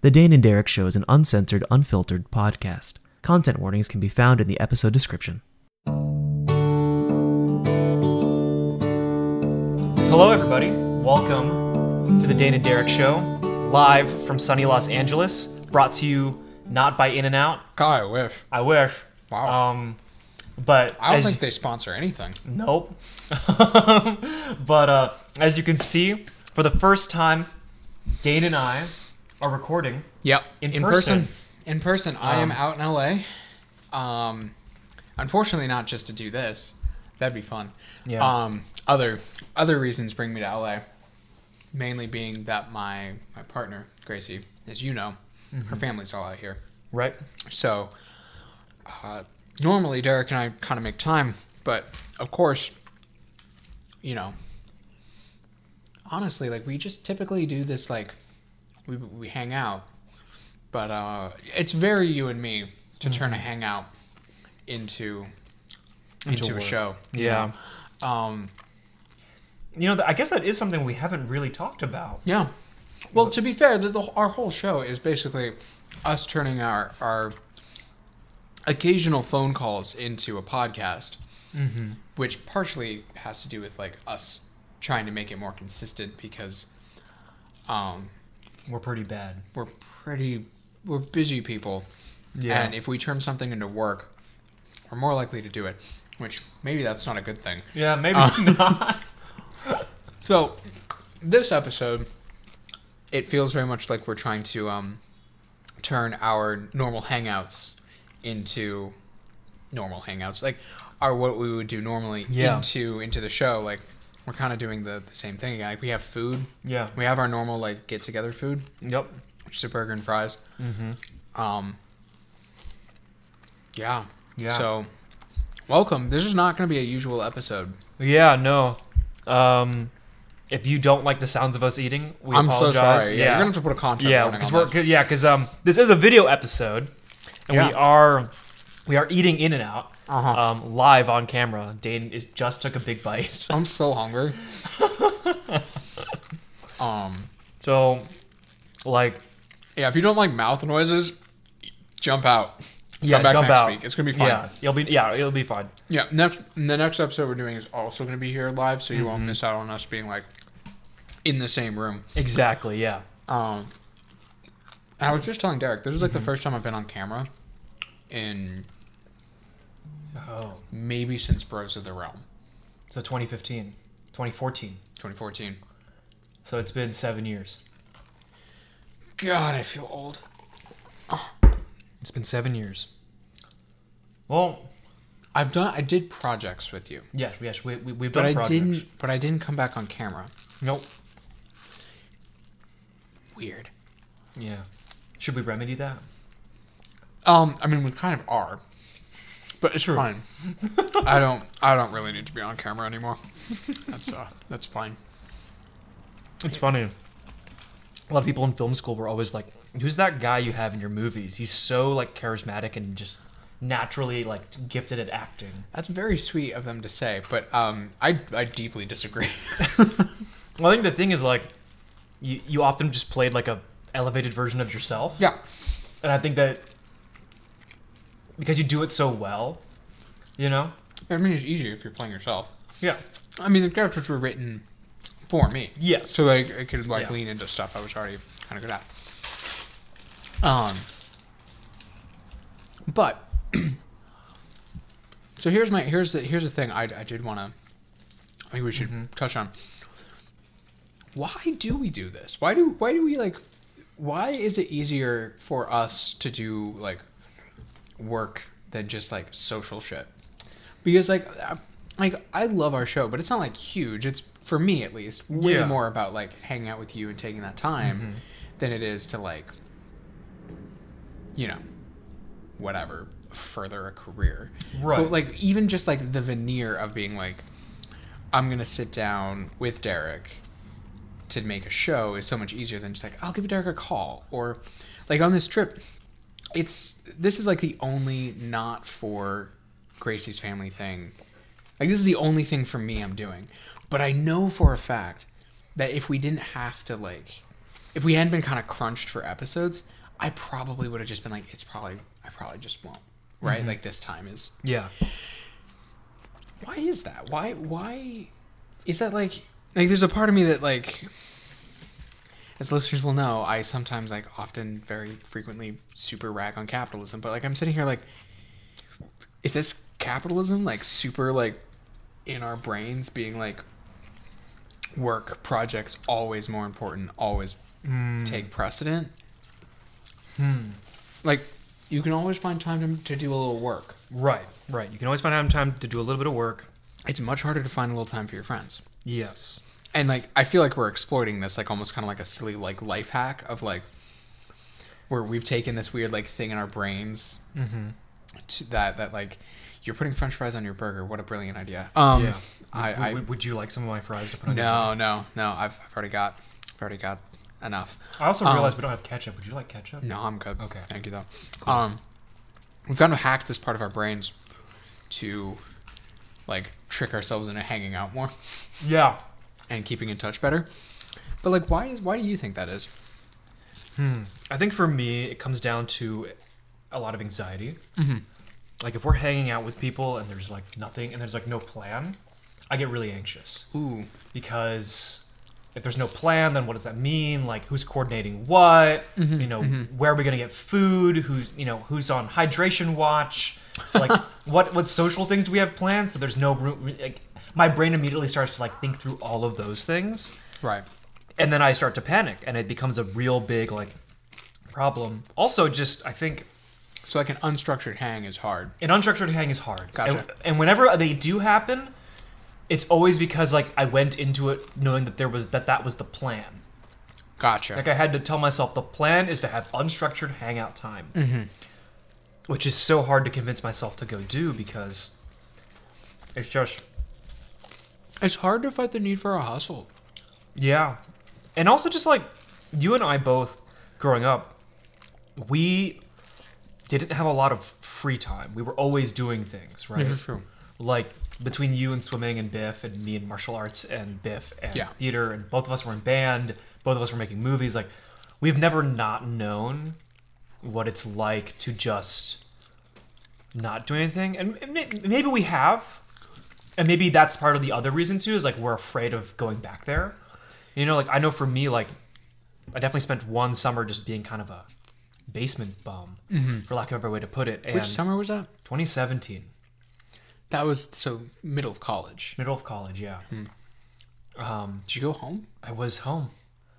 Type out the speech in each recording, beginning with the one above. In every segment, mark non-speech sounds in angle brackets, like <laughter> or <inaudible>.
The Dane and Derek Show is an uncensored, unfiltered podcast. Content warnings can be found in the episode description. Hello, everybody. Welcome to the Dane and Derek Show, live from sunny Los Angeles. Brought to you not by In-N-Out. God, I wish. I wish. Wow. Um, but I don't as- think they sponsor anything. Nope. <laughs> but uh, as you can see, for the first time, Dane and I are recording. Yep. In person. In person. I am Um, out in LA. Um, unfortunately, not just to do this. That'd be fun. Yeah. Um, other other reasons bring me to LA. Mainly being that my my partner Gracie, as you know, her family's all out here. Right? So, uh, normally Derek and I kind of make time, but of course, you know, honestly, like we just typically do this like we we hang out, but uh, it's very you and me to turn a hangout into into, a work. show. you Yeah. know? Um. You know, I guess that is something we haven't really talked about. Yeah. Well, to be fair, the, the, our whole show is basically us turning our our occasional phone calls into a podcast, Mm-hmm. which partially has to do with like us trying to make it more consistent because um, We're pretty bad. we're pretty we're busy people, Yeah. and if we turn something into work, we're more likely to do it. Which maybe that's not a good thing. Yeah, maybe Uh, <laughs> not. So, this episode, it feels very much like we're trying to um, turn our normal hangouts into normal hangouts, like are what we would do normally Yeah. into into the show. Like we're kind of doing the, the same thing again. Like we have food, Yeah. we have our normal like get together food, Yep. which is a burger and fries. Mm-hmm. Um, yeah. Yeah. So, welcome. This is not going to be a usual episode. Yeah, no. Um, if you don't like the sounds of us eating, we I'm apologize. so sorry. Yeah, you're gonna have to put a content yeah, because we're this. yeah, because um, this is a video episode, and we are we are eating In-N-Out Uh-huh. um, live on camera. Dane is just took a big bite, <laughs> I'm so hungry. <laughs> um, so like yeah, if you don't like mouth noises, jump out. yeah, jump out. week. It's gonna be fun. Yeah, it'll be yeah, it'll be fun. Yeah, next the next episode we're doing is also gonna be here live, so you Mm-hmm. won't miss out on us being like in the same room. Exactly. Yeah. Um, I was just telling Derek, this is like Mm-hmm. the first time I've been on camera in Oh, maybe since Bros of the Realm, so 2015, 2014. 2014. So it's been seven years. God, I feel old. It's been seven years. Well, I've done, I did projects with you, yes, yes, we, we we've but done I projects. didn't, but I didn't come back on camera. Nope. Weird. Yeah. Should we remedy that? Um, I mean, we kind of are, but it's fine. <laughs> I don't. I don't really need to be on camera anymore. That's uh, that's fine. It's funny. A lot of people in film school were always like, "Who's that guy you have in your movies? He's so like charismatic and just naturally like gifted at acting." That's very sweet of them to say, but um, I I deeply disagree. <laughs> Well, I think the thing is like, you you often just played like a elevated version of yourself. yeah. And I think that because you do it so well, you know. I mean, it's easier if you're playing yourself. Yeah. I mean, the characters were written for me, Yes. so like I could like Yeah. lean into stuff I was already kind of good at. Um, but <clears throat> so here's my here's the here's the thing I I did want to I think we should Mm-hmm. touch on. Why do we do this? Why do why do we like? Why is it easier for us to do like work than just like social shit? Because like I- like I love our show, but it's not like huge. It's for me at least way Yeah. more about like hanging out with you and taking that time mm-hmm. than it is to like you know whatever further a career. Right. But like even just like the veneer of being like I'm gonna sit down with Derek to make a show is so much easier than just like I'll give Derek a call or like on this trip. It's this is like the only not for Gracie's family thing. Like this is the only thing for me I'm doing, but I know for a fact that if we didn't have to like, if we hadn't been kind of crunched for episodes, I probably would have just been like, it's probably I probably just won't. Right? Mm-hmm. Like this time is Yeah. why is that? Why why is that like like there's a part of me that like as listeners will know, I sometimes like often very frequently super rag on capitalism, but like I'm sitting here like is this capitalism like super like in our brains being like work projects always more important, always take precedent? Hmm. Like you can always find time to, to do a little work. Right. Right. You can always find time to do a little bit of work. It's much harder to find a little time for your friends. Yes. And like I feel like we're exploiting this like almost kind of like a silly like life hack of like where we've taken this weird like thing in our brains to that that like you're putting French fries on your burger. What a brilliant idea. Um, yeah. I, W- I w- would you like some of my fries to put on? your no no no I've, I've already got I've already got enough. I also Um, realized we don't have ketchup. Would you like ketchup? No, I'm good. Okay. thank you though. Um, we've kind of hacked this part of our brains to like trick ourselves into hanging out more Yeah. And keeping in touch better. But like, why is why do you think that is? Hmm. I think for me, it comes down to a lot of anxiety. Mm-hmm. Like if we're hanging out with people and there's like nothing and there's like no plan, I get really anxious Ooh. because if there's no plan, then what does that mean? Like who's coordinating what? Mm-hmm, You know, where are we gonna get food? Who's you know who's on hydration watch? Like <laughs> what what social things do we have planned? So there's no room. Like my brain immediately starts to like think through all of those things Right. and then I start to panic, and it becomes a real big like problem. Also, just I think So like an unstructured hang is hard. an unstructured hang is hard. Gotcha. And, and whenever they do happen, it's always because like I went into it knowing that there was that that was the plan. Gotcha. Like I had to tell myself the plan is to have unstructured hangout time, Mm-hmm. which is so hard to convince myself to go do because it's just it's hard to fight the need for a hustle. Yeah. And also just like you and I both growing up, we didn't have a lot of free time. We were always doing things, right? This is true. Like between you and swimming and Biff and me and martial arts and Biff and Yeah. theater and both of us were in band, both of us were making movies, like we've never not known what it's like to just not do anything. And and maybe we have. And maybe that's part of the other reason too is like we're afraid of going back there. You know, like I know for me, like I definitely spent one summer just being kind of a basement bum, for lack of a better way to put it. And Which summer was that? 2017, That was so middle of college. middle of college, yeah. Um, Did you go home? I was home.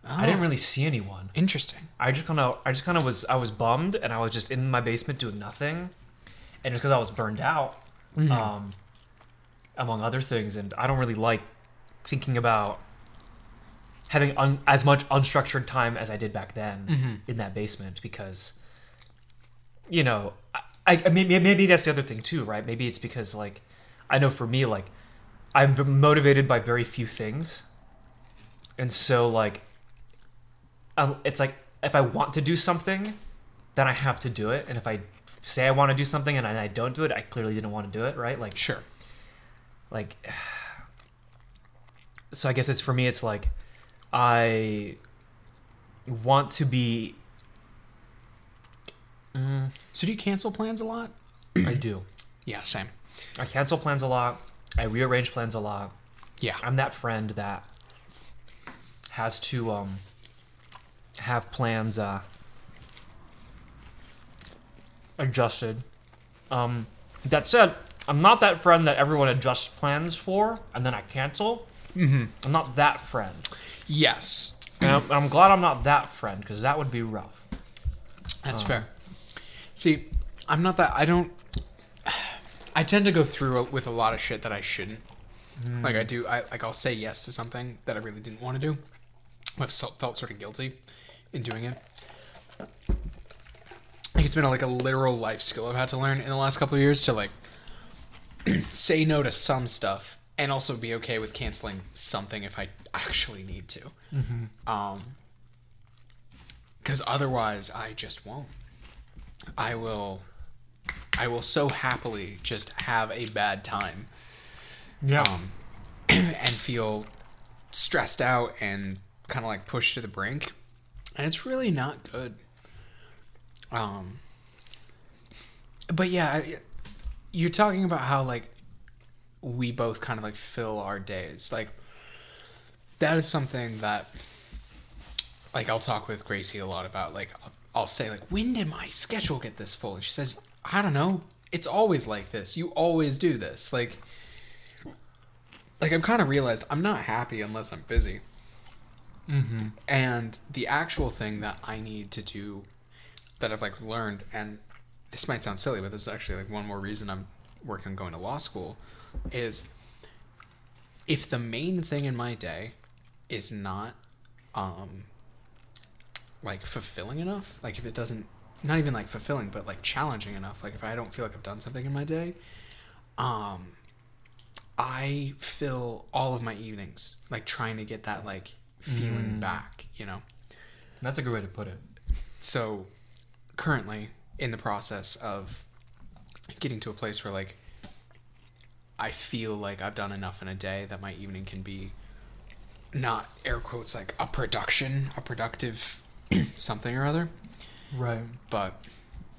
I Oh. didn't really see anyone. Interesting. I just kind of, I just kind of was, I was bummed, and I was just in my basement doing nothing, and just because I was burned out, um, among other things, and I don't really like thinking about having un, as much unstructured time as I did back then in that basement because, you know, I, I mean, maybe that's the other thing too, right? Maybe it's because like, I know for me, like, I'm motivated by very few things, and so like um, it's like if I want to do something, then I have to do it. And if I say I want to do something and I don't do it, I clearly didn't want to do it, right? Like, Sure. Like. <sighs> So I guess it's for me. It's like I want to be. So do you cancel plans a lot? I do. <clears throat> Yeah, same. I cancel plans a lot. I rearrange plans a lot. Yeah. I'm that friend that has to um have plans uh adjusted. Um that said, I'm not that friend that everyone adjusts plans for and then I cancel. Mm-hmm. I'm not that friend. Yes. And I'm, I'm glad I'm not that friend because that would be rough. That's fair. See, I'm not that. I don't. I tend to go through with a lot of shit that I shouldn't. Like I do. I like I'll say yes to something that I really didn't want to do. I've so- felt sort of guilty in doing it. Like it's been like a literal life skill I've had to learn in the last couple of years to like <clears throat> say no to some stuff and also be okay with canceling something if I actually need to. Um, because otherwise I just won't. I will I will so happily just have a bad time Yeah. um, <clears throat> and feel stressed out and kind of like pushed to the brink and it's really not good. Um, but yeah, I, you're talking about how like we both kind of like fill our days. Like that is something that like I'll talk with Gracie a lot about. Like I'll, say like, when did my schedule get this full? And she says, I don't know. It's always like this. You always do this. Like, like I've kind of realized I'm not happy unless I'm busy. Mm-hmm. And the actual thing that I need to do that I've like learned, and this might sound silly, but this is actually like one more reason I'm working on going to law school, is if the main thing in my day is not um like fulfilling enough, like if it doesn't not even like fulfilling, but like challenging enough, like if I don't feel like I've done something in my day, um I fill all of my evenings like trying to get that like feeling Mm. back, you know. That's a good way to put it. So currently in the process of getting to a place where like I feel like I've done enough in a day that my evening can be not air quotes like a production, a productive <clears throat> something or other. Right. But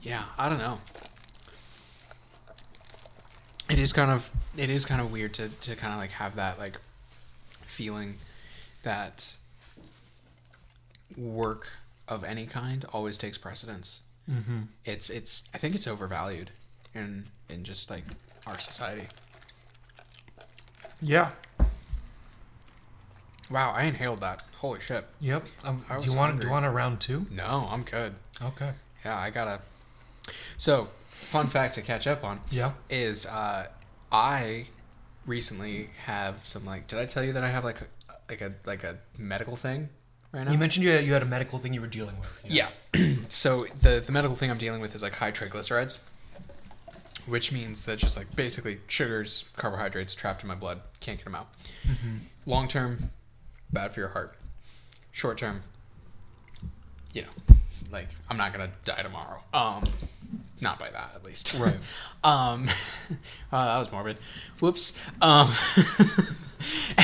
yeah, I don't know. It is kind of it is kind of weird to to kind of like have that like feeling that work of any kind always takes precedence. Mm-hmm. It's it's I think it's overvalued in in just like our society. Yeah. Wow, I inhaled that. Holy shit. Yep. Um, I do you want? Do you want a round two? No, I'm good. Okay. Yeah, I gotta. So, fun fact to catch up on. Yeah. is uh, I recently have some like. Did I tell you that I have like a, like a like a medical thing right now? You mentioned you had, you had a medical thing you were dealing with. yeah. <clears throat> so the the medical thing I'm dealing with is like high triglycerides, which means that just like basically sugars, carbohydrates trapped in my blood, can't get them out. Long term, bad for your heart. Short term, you know, like I'm not gonna die tomorrow. Um, not by that at least. Right. <laughs> Um, <laughs> oh, that was morbid. Whoops. Um,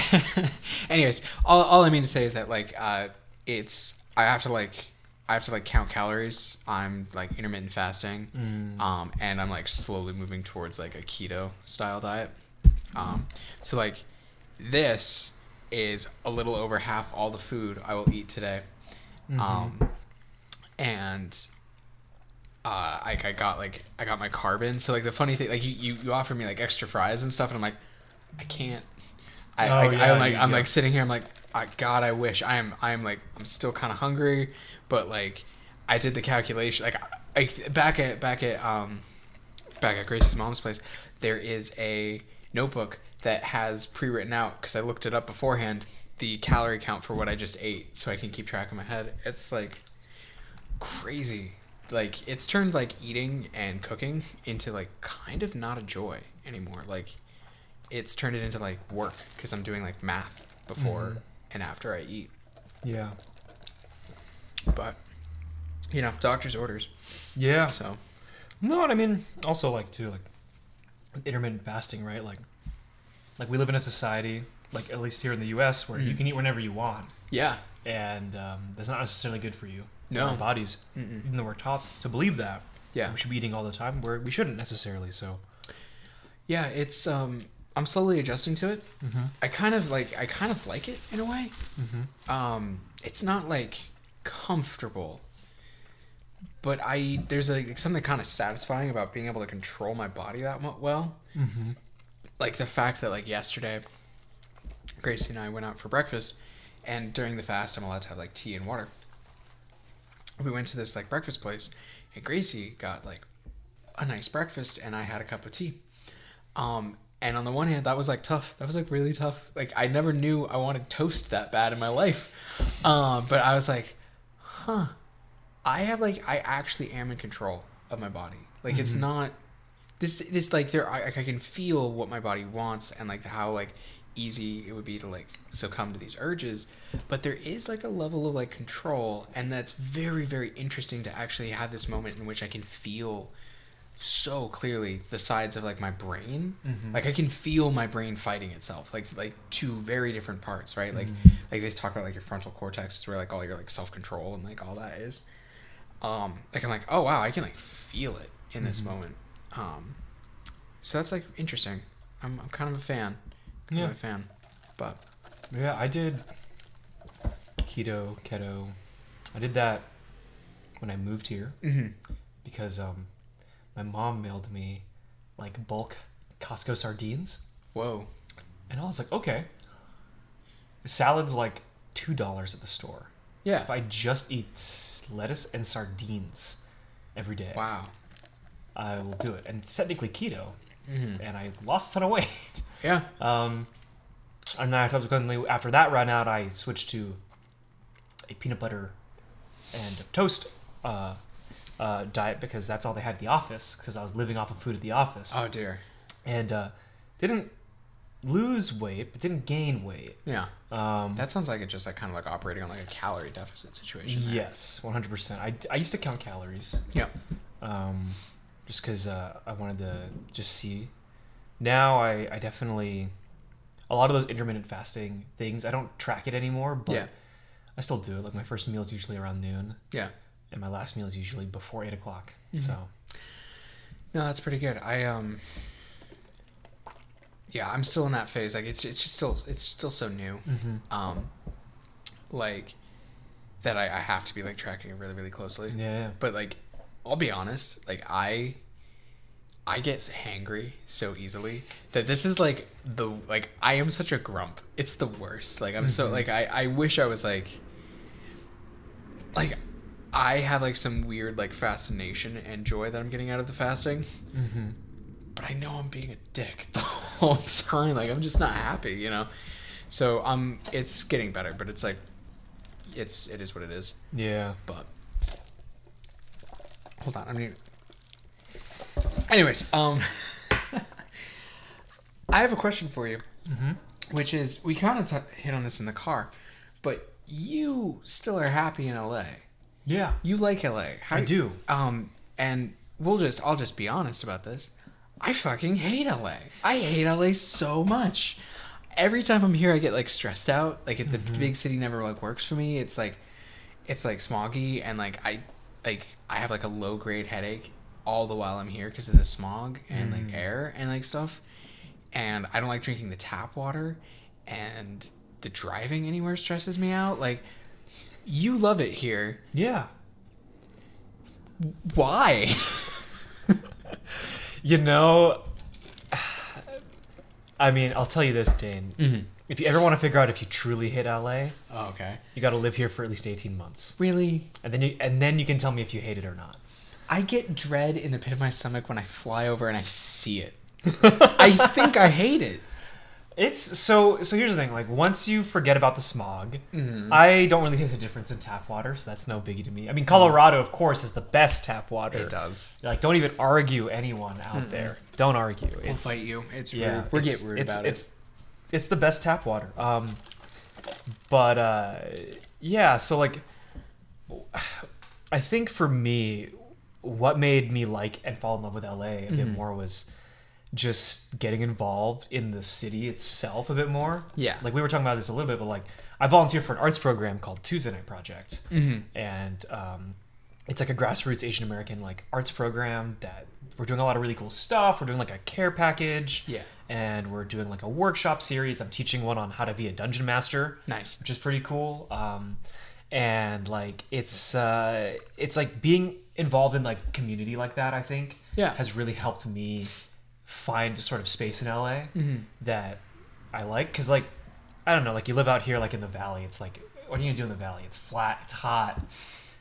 <laughs> anyways, all, all I mean to say is that like uh, it's I have to like I have to like count calories. I'm like intermittent fasting, um, and I'm like slowly moving towards like a keto style diet. Um, so like this is a little over half all the food I will eat today. Um, and uh, I, I got like I got my carbon. So like the funny thing, like you, you, you offer me like extra fries and stuff, and I'm like, I can't. I, Oh, like, yeah, I'm like I'm like sitting here. I'm like, I, God, I wish I am. I am like I'm still kind of hungry, but like I did the calculation. Like I, back at back at um back at Grace's mom's place, there is a notebook that has pre-written out because I looked it up beforehand the calorie count for what I just ate so I can keep track in my head. It's like crazy. Like it's turned like eating and cooking into like kind of not a joy anymore. Like it's turned it into like work because I'm doing like math before and after I eat. Yeah. But you know, doctor's orders. Yeah. So No, and I mean also like too like intermittent fasting, right? Like like we live in a society, like at least here in the U.S., where you Mhm. can eat whenever you want, yeah, and um, that's not necessarily good for you. No. our bodies. Mm-mm. Even though we're taught to believe that, yeah, we should be eating all the time, where we shouldn't necessarily. So. yeah. It's um, I'm slowly adjusting to it. Mm-hmm. I kind of like I kind of like it in a way. Mm-hmm. um it's not like comfortable but i there's like something kind of satisfying about being able to control my body that well Mm-hmm. like the fact that like yesterday gracie and i went out for breakfast and during the fast i'm allowed to have like tea and water we went to this like breakfast place and gracie got like a nice breakfast and i had a cup of tea. Um and on the one hand that was like tough. That was like really tough. Like i never knew i wanted toast that bad in my life. Um but i was like huh. I have like i actually am in control of my body. Like it's not this this like there I, like, I can feel what my body wants and like how like easy it would be to like succumb to these urges but there is like a level of like control and that's very very interesting to actually have this moment in which i can feel so clearly the sides of like my brain. Mm-hmm. Like I can feel my brain fighting itself, like like two very different parts, right? Like Mm-hmm. like they talk about like your frontal cortex is where like all your like self control and like all that is. Um, like I'm like, oh wow, I can like feel it in this Mm-hmm. moment. Um, so that's like interesting. I'm I'm kind of a fan. Kind Yeah. a fan, but Yeah, I did keto, keto. I did that when I moved here mhm. because um, my mom mailed me like bulk Costco sardines, whoa, and I was like, okay. Salad's like two dollars at the store. yeah, If I just eat lettuce and sardines every day, wow, I will do it. And technically keto, hmm and I lost a ton of weight. yeah, Um, and then I subsequently, after that ran out, I switched to a peanut butter and toast uh, uh, diet because that's all they had at the office. Because I was living off of food at the office, oh dear, and uh, didn't lose weight, but didn't gain weight. yeah. Um, That sounds like it's just like kind of like operating on like a calorie deficit situation. there. yes, one hundred percent. I I used to count calories. Yeah. um, just because uh, I wanted to just see. Now I, I definitely a lot of those intermittent fasting things I don't track it anymore, but Yeah. I still do it. Like my first meal is usually around noon, Yeah. and my last meal is usually before eight o'clock. Mm-hmm. So No, that's pretty good. I um Yeah, I'm still in that phase. Like it's it's just still it's still so new. Um like that I, I have to be like tracking it really, really closely. yeah, But like I'll be honest, like I I get hangry so easily that this is like the like I am such a grump. It's the worst. Like I'm so like I I wish I was like like I have like some weird like fascination and joy that I'm getting out of the fasting. mm-hmm. But I know I'm being a dick <laughs> the whole time. Like I'm just not happy, you know. So um, it's getting better, but it's like, it's it is what it is. yeah. But hold on, I mean. Anyways, um, <laughs> I have a question for you, which is we kind of t- hit on this in the car, but you still are happy in LA. Yeah, You like LA. How I do. Um, and we'll just I'll just be honest about this. I fucking hate LA. I hate LA so much. Every time I'm here, I get like stressed out. Like if the Mm-hmm. big city never like works for me, it's like it's like smoggy and like I like I have like a low grade headache all the while I'm here because of the smog and Mm. like air and like stuff. And I don't like drinking the tap water, and the driving anywhere stresses me out. Like you love it here yeah. why? <laughs> You know, <sighs> I mean, I'll tell you this, Dane. Mm-hmm. If you ever want to figure out if you truly hate LA, Oh, okay. you got to live here for at least eighteen months, Really? and then you and then you can tell me if you hate it or not. I get dread in the pit of my stomach when I fly over and I see it. <laughs> I think I hate it. It's so so. Here's the thing: like once you forget about the smog, Mm-hmm. I don't really think the difference in tap water, so that's no biggie to me. I mean, Colorado, of course, is the best tap water. It does. Like, don't even argue anyone out there. Don't argue. We'll It's, fight you. It's yeah, rude. We're it's, get rude it's, about it's, It's the best tap water. Um, but uh, yeah, so like, I think for me, what made me like and fall in love with LA a Mm-hmm. bit more was just getting involved in the city itself a bit more. Yeah. Like we were talking about this a little bit, but like I volunteer for an arts program called Tuesday Night Project, Mhm. and um, it's like a grassroots Asian American like arts program that we're doing a lot of really cool stuff. We're doing like a care package, Yeah. And we're doing like a workshop series. I'm teaching one on how to be a dungeon master, Nice. which is pretty cool. Um, and like it's uh, it's like being involved in like community like that. I think Yeah. has really helped me find sort of space in LA that I like because like I don't know like you live out here like in the valley. It's like what are you gonna do in the valley? It's flat. It's hot.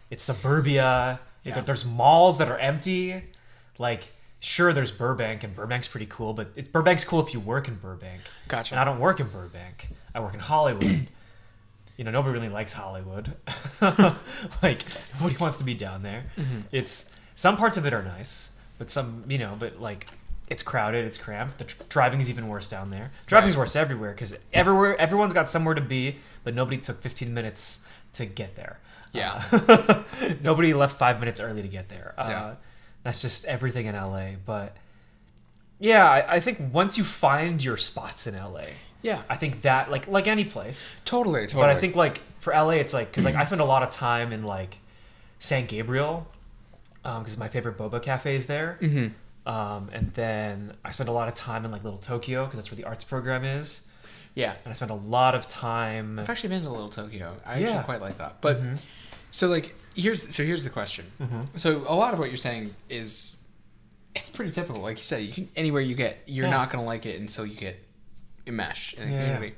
It's suburbia. Yeah. There's malls that are empty. Like sure, there's Burbank and Burbank's pretty cool, but it, Burbank's cool if you work in Burbank. Gotcha. And I don't work in Burbank. I work in Hollywood. you know, nobody really likes Hollywood. <laughs> like nobody wants to be down there. It's some parts of it are nice, but some, you know, but like it's crowded, it's cramped. The tr- driving is even worse down there. Driving's Right. worse everywhere because everywhere, everyone's got somewhere to be, but nobody took 15 minutes to get there. Yeah. Uh, <laughs> nobody left five minutes early to get there. Uh, Yeah. That's just everything in LA. But yeah, I, I think once you find your spots in LA, Yeah, I think that like like any place. totally, totally. But I think like for LA, it's like because like <clears throat> I spend a lot of time in like San Gabriel because my favorite boba cafe is there. hmm Um, and then I spend a lot of time in like Little Tokyo because that's where the arts program is. yeah, And I spend a lot of time. I've actually been to Little Tokyo. I Yeah. actually quite like that. But Mhm. So like here's so here's the question. Mhm. So a lot of what you're saying is it's pretty typical. Like you said, you can anywhere you get, you're Yeah. not gonna like it until you get enmeshed in the Yeah. community.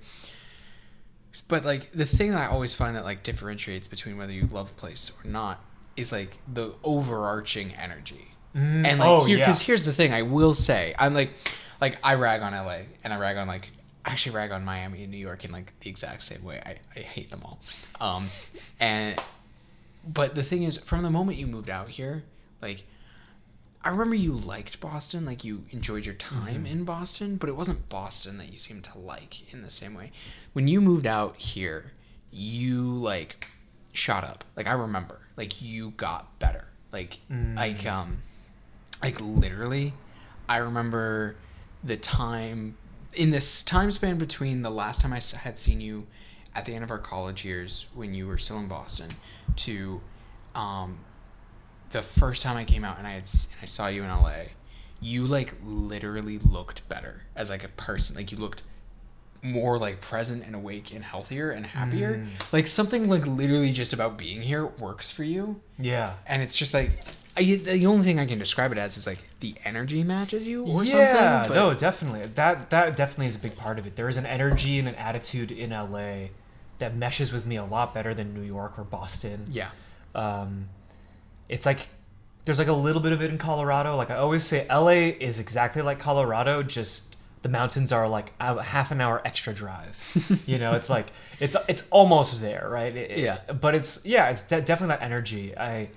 But like the thing that I always find that like differentiates between whether you love a place or not is like the overarching energy. And like oh, here, yeah. because here's the thing, I will say, I'm like, like I rag on LA and I rag on like, I actually rag on Miami and New York in like the exact same way. I, I hate them all. Um, and but the thing is, from the moment you moved out here, like, I remember you liked Boston, like you enjoyed your time in Boston, but it wasn't Boston that you seemed to like in the same way. When you moved out here, you like shot up. Like I remember, like you got better. Like like um like literally i remember the time in this time span between the last time I had seen you at the end of our college years when you were still in boston to um the first time i came out and i had and i saw you in la you like literally looked better as like a person like you looked more like present and awake and healthier and happier like something like literally just about being here works for you yeah. and it's just like I, the only thing I can describe it as is like the energy matches you or yeah, something. But no, definitely. That that definitely is a big part of it. There is an energy and an attitude in LA that meshes with me a lot better than New York or Boston. yeah, Um, it's like there's like a little bit of it in Colorado. Like I always say, LA is exactly like Colorado, just the mountains are like a half an hour extra drive. <laughs> you know, it's like it's it's almost there, right? It- it- Yeah. But it's yeah, it's de- definitely that energy. I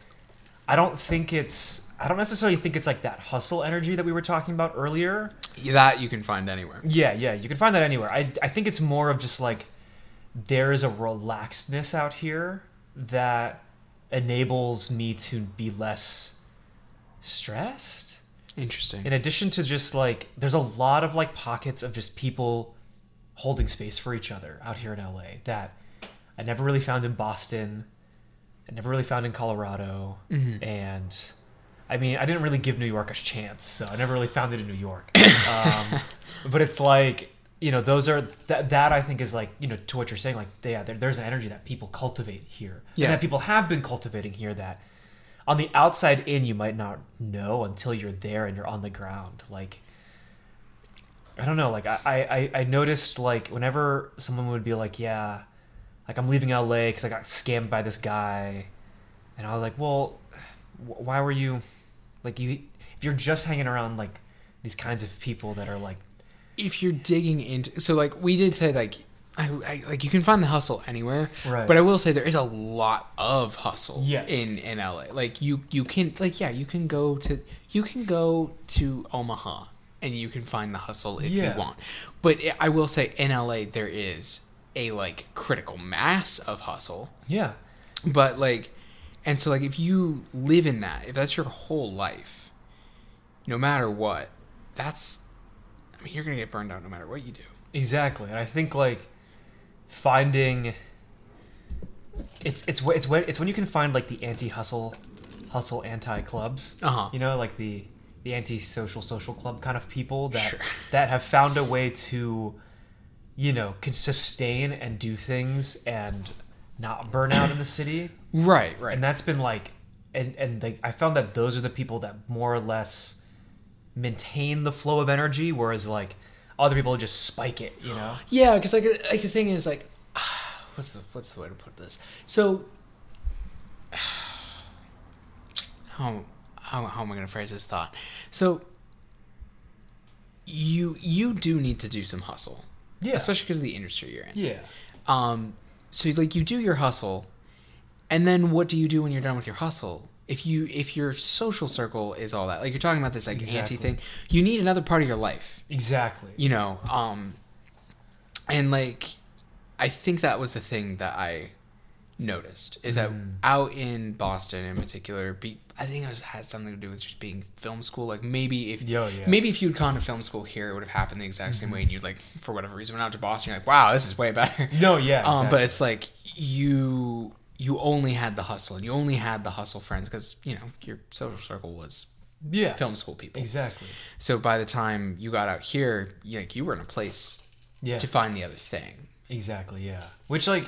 I don't think it's I don't necessarily think it's like that hustle energy that we were talking about earlier. that you can find anywhere. Yeah, yeah, you can find that anywhere. I I think it's more of just like there is a relaxedness out here that enables me to be less stressed. Interesting. In addition to just like there's a lot of like pockets of just people holding space for each other out here in LA that I never really found in Boston. I never really found in Colorado. And I mean, I didn't really give New York a chance, so I never really found it in New York. <laughs> um, but it's like, you know, those are that that I think is like, you know, to what you're saying, like, yeah, there, there's an energy that people cultivate here, Yeah. and that people have been cultivating here that on the outside in you might not know until you're there and you're on the ground. Like, I don't know. Like I, I, I noticed like whenever someone would be like, yeah, like I'm leaving LA because I got scammed by this guy, and I was like, well, wh- why were you, like you, if you're just hanging around like these kinds of people that are like, if you're digging into, so like we did say, like I, I like you can find the hustle anywhere, Right. But I will say there is a lot of hustle Yes. in in LA. Like you you can like yeah you can go to you can go to Omaha and you can find the hustle if Yeah. you want. But I will say in LA there is a like critical mass of hustle. yeah, But like, and so like, if you live in that, if that's your whole life, no matter what, that's, I mean, you're gonna get burned out no matter what you do. exactly. And I think like finding, it's it's it's when it's when you can find like the anti-hustle, hustle anti-clubs. Uh-huh. You know, like the the anti-social social club kind of people that Sure. <laughs> that have found a way to, you know, can sustain and do things and not burn out in the city. Right, right. and that's been like and and like i found that those are the people that more or less maintain the flow of energy whereas like other people just spike it you know yeah, because like, like the thing is like, <sighs> what's the what's the way to put this? So, <sighs> how how how am I gonna phrase this thought? So, you you do need to do some hustle, Yeah. especially because of the industry you're in. yeah Um, so like you do your hustle, and then what do you do when you're done with your hustle? If you if your social circle is all that, like you're talking about this like anti thing, you need another part of your life, exactly you know. Um, and like, I think that was the thing that I noticed is that out in Boston in particular, be, I think it was, has something to do with just being film school. Like maybe if Yo, yeah. maybe if you'd gone to film school here, it would have happened the exact same way, and you'd like for whatever reason went out to Boston. You're like, wow, this is way better. No, yeah, Um, but it's like you you only had the hustle, and you only had the hustle friends because you know your social circle was yeah, film school people. exactly. So by the time you got out here, you, like you were in a place Yeah, to find the other thing. exactly. Yeah, which like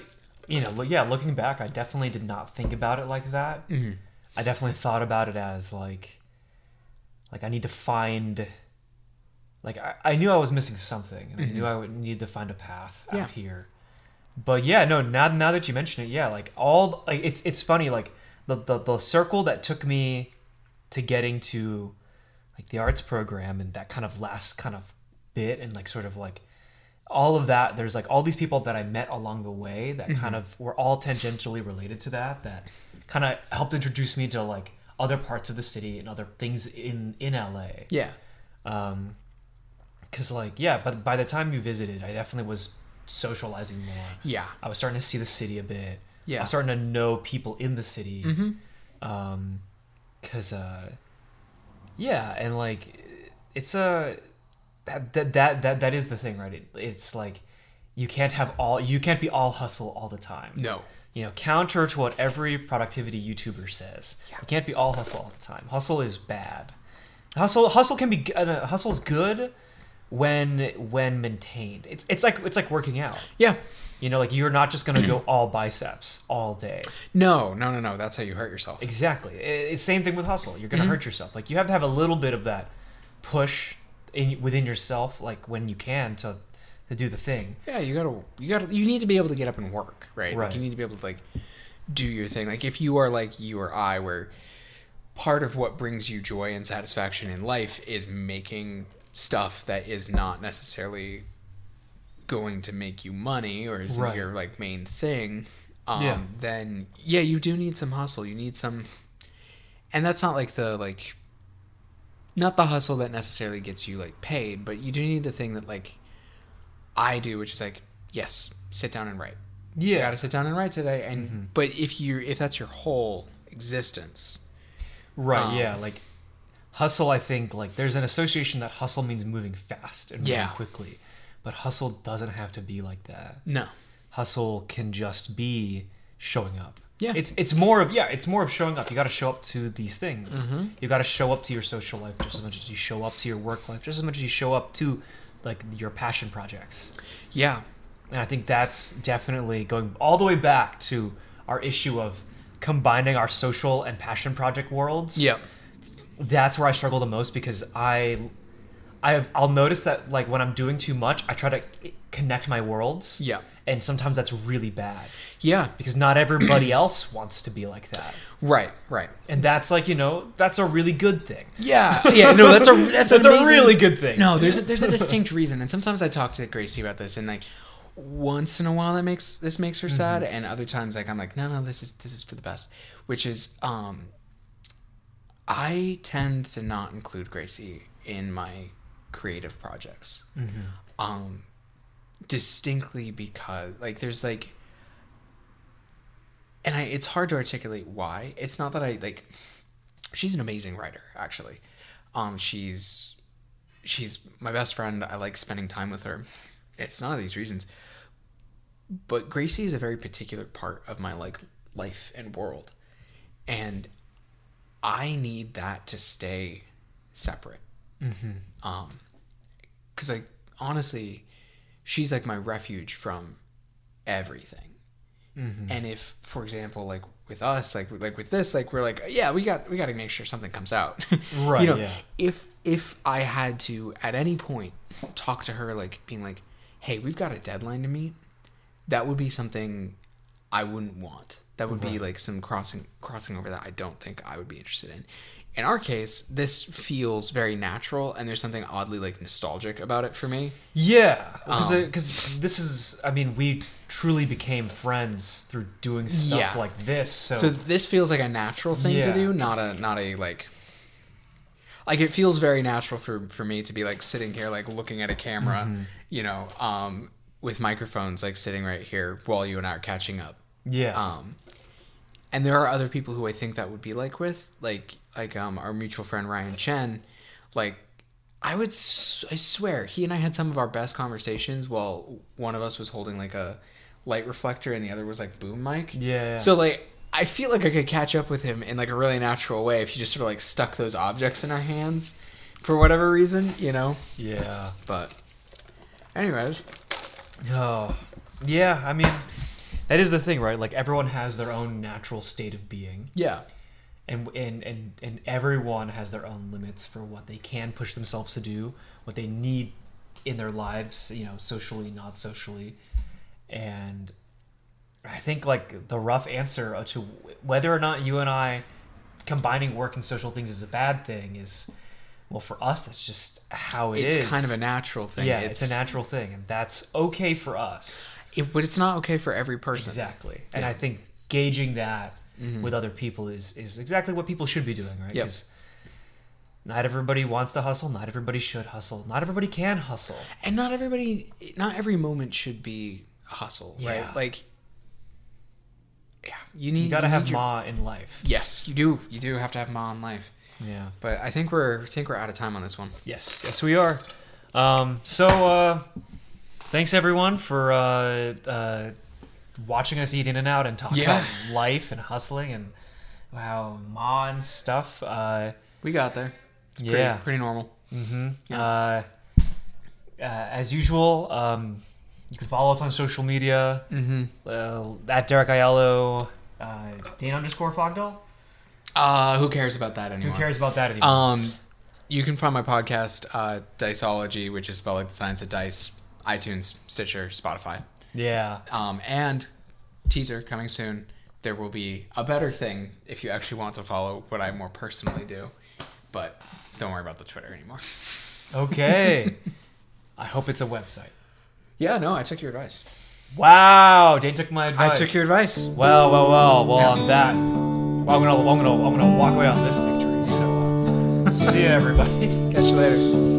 you know, yeah, looking back, I definitely did not think about it like that. Mm-hmm. I definitely thought about it as like, like I need to find. Like I, I knew I was missing something, and I knew I would need to find a path Mm-hmm. Yeah. out here. But yeah, no. Now, now that you mention it, yeah, like all like it's it's funny. Like the the the circle that took me to getting to like the arts program and that kind of last kind of bit and like sort of like all of that there's like all these people that i met along the way that kind of were all tangentially related to that that kind of helped introduce me to like other parts of the city and other things in in la Yeah. um because like yeah but by the time you visited i definitely was socializing more Yeah. i was starting to see the city a bit Yeah. i was starting to know people in the city Mhm. um because uh yeah and like it's a that that that that, that is the thing right it, it's like you can't have all you can't be all hustle all the time No. you know counter to what every productivity youtuber says you can't be all hustle all the time hustle is bad hustle hustle can be uh, hustle is good when when maintained it's it's like it's like working out Yeah. you know like you're not just gonna go <clears throat> all biceps all day No. No. No. No. That's how you hurt yourself. Exactly. It's same thing with hustle. You're Mm-hmm. gonna hurt yourself. Like you have to have a little bit of that push in within yourself, like when you can to to do the thing. Yeah. You gotta. You gotta. You need to be able to get up and work. Right. Right. Like you need to be able to like do your thing. Like if you are like you or I, where part of what brings you joy and satisfaction in life is making stuff that is not necessarily going to make you money or isn't Right. your like main thing um Yeah. then yeah you do need some hustle you need some and that's not like the like not the hustle that necessarily gets you like paid but you do need the thing that like i do which is like yes sit down and write Yeah, you gotta sit down and write today and Mm-hmm. but if you if that's your whole existence Right. Um, yeah. Like hustle. I think like there's an association that hustle means moving fast and moving Yeah. quickly, but hustle doesn't have to be like that. no Hustle can just be showing up. Yeah. It's it's more of yeah, it's more of showing up. You got to show up to these things. Mm-hmm. You got to show up to your social life just as much as you show up to your work life, just as much as you show up to like your passion projects. yeah And I think that's definitely going all the way back to our issue of combining our social and passion project worlds. yep That's where I struggle the most because I I've I'll notice that like when I'm doing too much, I try to connect my worlds. Yeah. And sometimes that's really bad yeah because not everybody <clears throat> else wants to be like that. right right And that's like, you know, that's a really good thing. Yeah, <laughs> yeah, no, that's a that's, <laughs> That's a really good thing. No, there's a, there's a distinct reason, and sometimes I talk to Gracie about this, and like once in a while that makes this makes her sad, and other times like I'm like, no, no, this is this is for the best, which is um, I tend to not include Gracie in my creative projects, um, distinctly because like there's like and I it's hard to articulate why. It's not that I like she's an amazing writer actually. Um she's she's my best friend. I like spending time with her. It's none of these reasons. But Gracie is a very particular part of my like life and world. And I need that to stay separate. Um cuz like honestly she's like my refuge from everything. And if for example like with us like like with this like we're like yeah we got we got to make sure something comes out. <laughs> Right, you know yeah. if if i had to at any point talk to her like being like hey we've got a deadline to meet that would be something i wouldn't want that would be like some crossing crossing over that i don't think i would be interested in in our case this feels very natural and there's something oddly like nostalgic about it for me Yeah, because Um, this is, I mean, we truly became friends through doing stuff Yeah. like this. So, so this feels like a natural thing to do not a not a like like it feels very natural for for me to be like sitting here like looking at a camera Mm-hmm. you know um with microphones like sitting right here while you and i are catching up Yeah. Um, and there are other people who I think that would be like with, like like um our mutual friend Ryan Chen. Like, I would, s- I swear, he and I had some of our best conversations while one of us was holding like a light reflector and the other was like boom mic. Yeah. So like, I feel like I could catch up with him in like a really natural way if you just sort of like stuck those objects in our hands, for whatever reason, you know. yeah. But, anyways, Oh, yeah. I mean, that is the thing, right? Like everyone has their own natural state of being, yeah, and and and and everyone has their own limits for what they can push themselves to do, what they need in their lives, you know, socially, not socially, and I think like the rough answer to whether or not you and I combining work and social things is a bad thing is. Well, for us, that's just how it it's is. kind of a natural thing. yeah, it's, a natural thing, and that's okay for us. It, but it's not okay for every person. Exactly. And Yeah. I think gauging that with other people is is exactly what people should be doing, right? Yep. 'Cause not everybody wants to hustle, not everybody should hustle, not everybody can hustle. And not everybody, not every moment should be a hustle, Yeah. right? Like, yeah, you need. You gotta need have your- ma in life. Yes, you do. You do have to have ma in life. Yeah. But I think we're I think we're out of time on this one. Yes, yes we are. Um, so uh, thanks everyone for uh, uh, watching us eat In-N-Out and talk Yeah. about life and hustling and wow ma and stuff. Uh, We got there. It's pretty, yeah. pretty normal. Mm-hmm. Yeah. Uh, uh, as usual, um, you can follow us on social media Mm-hmm. uh, at Derek Aiello, uh, Dane underscore Fogdall. Uh, who cares about that anymore? Who cares about that anymore? Um, you can find my podcast, uh, Diceology, which is spelled like the science of dice, iTunes, Stitcher, Spotify. yeah. Um, and teaser coming soon. There will be a better thing if you actually want to follow what I more personally do. But don't worry about the Twitter anymore. <laughs> Okay. <laughs> I hope it's a website. Yeah, no, I took your advice. Wow, Dane took my advice. I took your advice. Well, well, well. Well, on that, well, I'm gonna, I'm gonna, I'm gonna walk away on this victory. So, uh, <laughs> see ya, everybody. Catch you later.